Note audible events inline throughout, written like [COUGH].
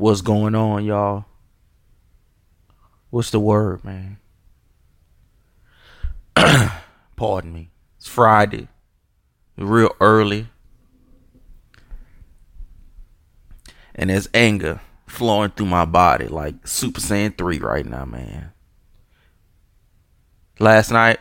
What's going on, y'all? What's the word, man? [CLEARS THROAT] Pardon me. It's Friday. Real early. And there's anger flowing through my body like Super Saiyan 3 right now, man. Last night,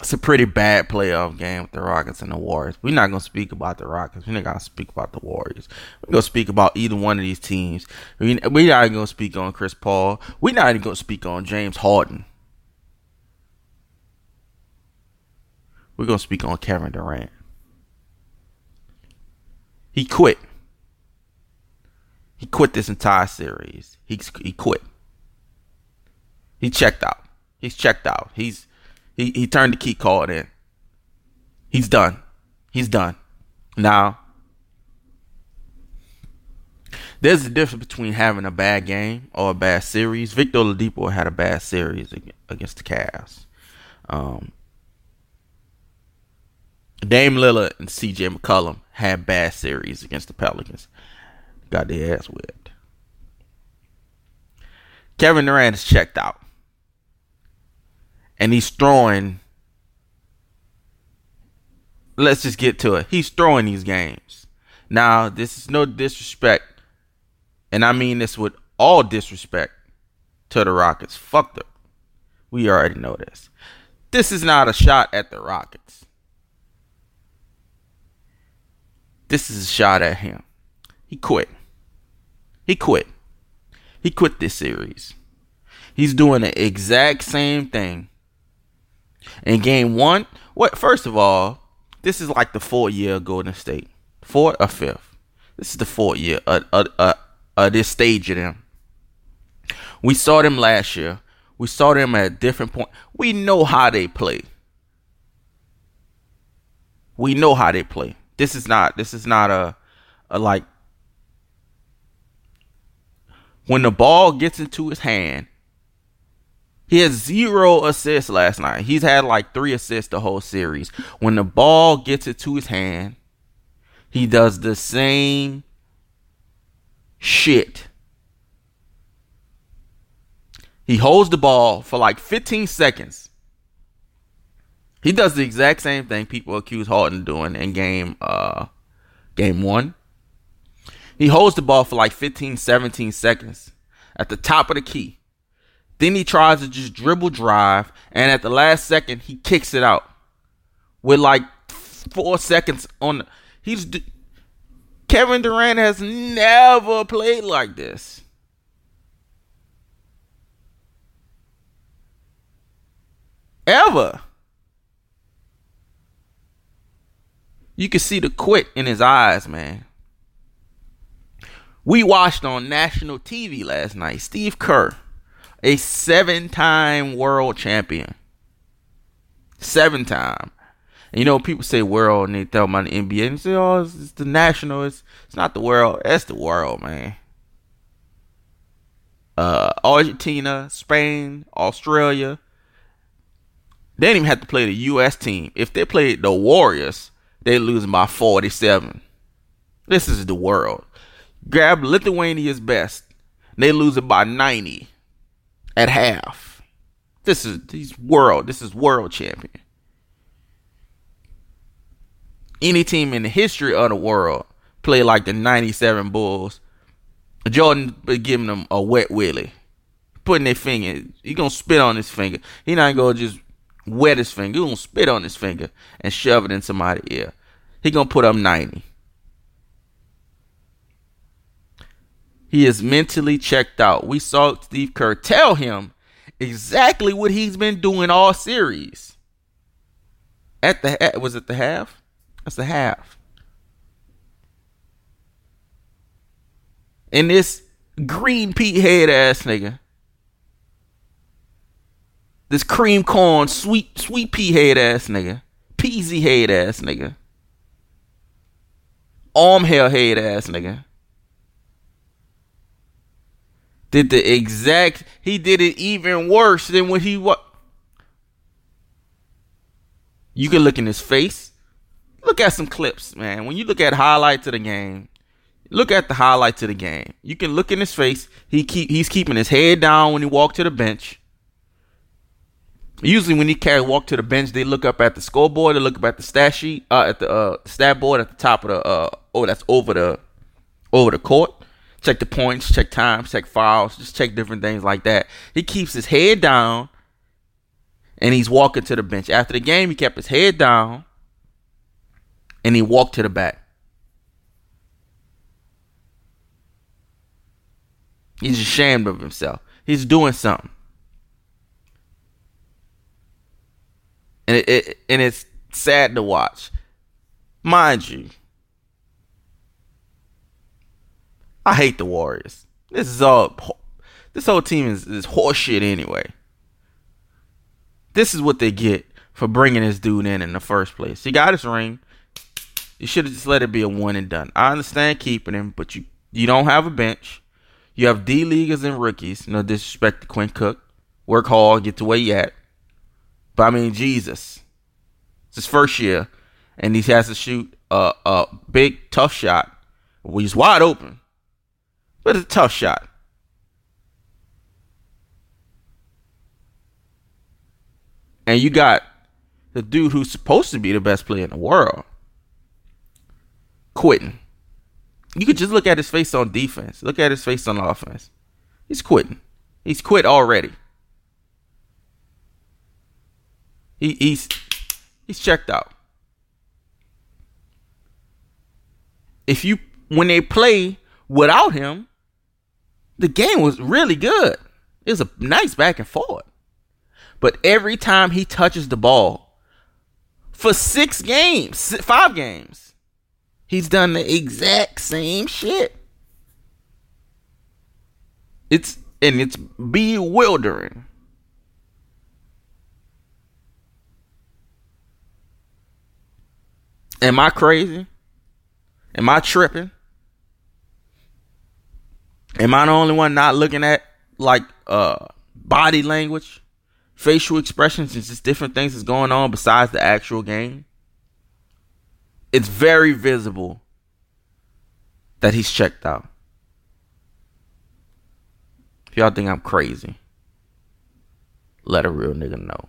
it's a pretty bad playoff game with the Rockets and the Warriors. We're not gonna speak about the Rockets. We're not gonna speak about the Warriors. We're gonna speak about either one of these teams. We're not even gonna speak on Chris Paul. We're not even gonna speak on James Harden. We're gonna speak on Kevin Durant. He quit. He quit this entire series. He he quit. He checked out. He's checked out. He's he, he turned the key card in. He's done. He's done. Now, there's a difference between having a bad game or a bad series. Victor Oladipo had a bad series against the Cavs. Um, Dame Lillard and CJ McCollum had bad series against the Pelicans. Got their ass whipped. Kevin Durant is checked out and he's throwing. Let's just get to it. He's throwing these games. Now, this is no disrespect, and I mean this with all disrespect to the Rockets. Fuck them. We already know this. This is not a shot at the Rockets. This is a shot at him. He quit. He quit. He quit this series. He's doing the exact same thing in game one, what? First of all, this is like the fourth year of Golden State, fourth or fifth. This is the fourth year of, of, of, of this stage of them. We saw them last year. We saw them at different point. We know how they play. We know how they play. This is not. This is not a, a like. When the ball gets into his hand, he has zero assists last night. He's had like three assists the whole series. When the ball gets it to his hand, he does the same shit. He holds the ball for like 15 seconds. He does the exact same thing people accuse Harden doing in game uh game 1. He holds the ball for like 15 17 seconds at the top of the key. Then he tries to just dribble drive, and at the last second, he kicks it out with like four seconds on. The, he's Kevin Durant has never played like this. Ever. You can see the quit in his eyes, man. We watched on national TV last night. Steve Kerr a seven time world champion. Seven time. And you know, people say world and they tell about the NBA and say, oh, it's, it's the national. It's, it's not the world. It's the world, man. Uh, Argentina, Spain, Australia. They didn't even have to play the U.S. team. If they played the Warriors, they losing by 47. This is the world. Grab Lithuania's best. They lose it by 90 at half. This is he's world. This is world champion. Any team in the history of the world play like the '97 Bulls. Jordan giving them a wet willy, putting their finger. He gonna spit on his finger. He not gonna just wet his finger. He gonna spit on his finger and shove it in somebody's ear. He gonna put up 90. He is mentally checked out. We saw Steve Kerr tell him exactly what he's been doing all series. At the was it the half? That's the half. And this green Pete head ass nigga. This cream corn, sweet, sweet pea head ass nigga. Peasy head ass nigga. Arm hair head ass nigga did the exact he did it even worse than what he what you can look in his face look at some clips man when you look at highlights of the game Look at the highlights of the game. You can look in his face. He keep he's keeping his head down when he walk to the bench. Usually, when he carry walk to the bench, they look up at the scoreboard. They look up at the stat sheet, uh, at the uh, stat board at the top of the. Uh, oh, that's over the over the court. Check the points, check times, check files, just check different things like that. He keeps his head down, and he's walking to the bench. After the game, he kept his head down, and he walked to the back. He's ashamed of himself. He's doing something. and it, it, and it's sad to watch. Mind you, I hate the Warriors. This is all. This whole team is, is horseshit anyway. This is what they get for bringing this dude in in the first place. He got his ring. You should have just let it be a one and done. I understand keeping him, but you you don't have a bench. You have D leaguers and rookies. No disrespect to Quinn Cook. Work hard, get to where you at. But I mean, Jesus, it's his first year, and he has to shoot a, a big tough shot. He's wide open, but it's a tough shot. And you got the dude who's supposed to be the best player in the world quitting. You could just look at his face on defense. Look at his face on offense. He's quitting. He's quit already. He, he's he's checked out. If you when they play without him, the game was really good. It was a nice back and forth. But every time he touches the ball for six games, five games, he's done the exact same shit. It's and it's bewildering. Am I crazy? Am I tripping? Am I the only one not looking at like uh body language, facial expressions, and just different things that's going on besides the actual game? It's very visible that he's checked out. If y'all think I'm crazy, let a real nigga know.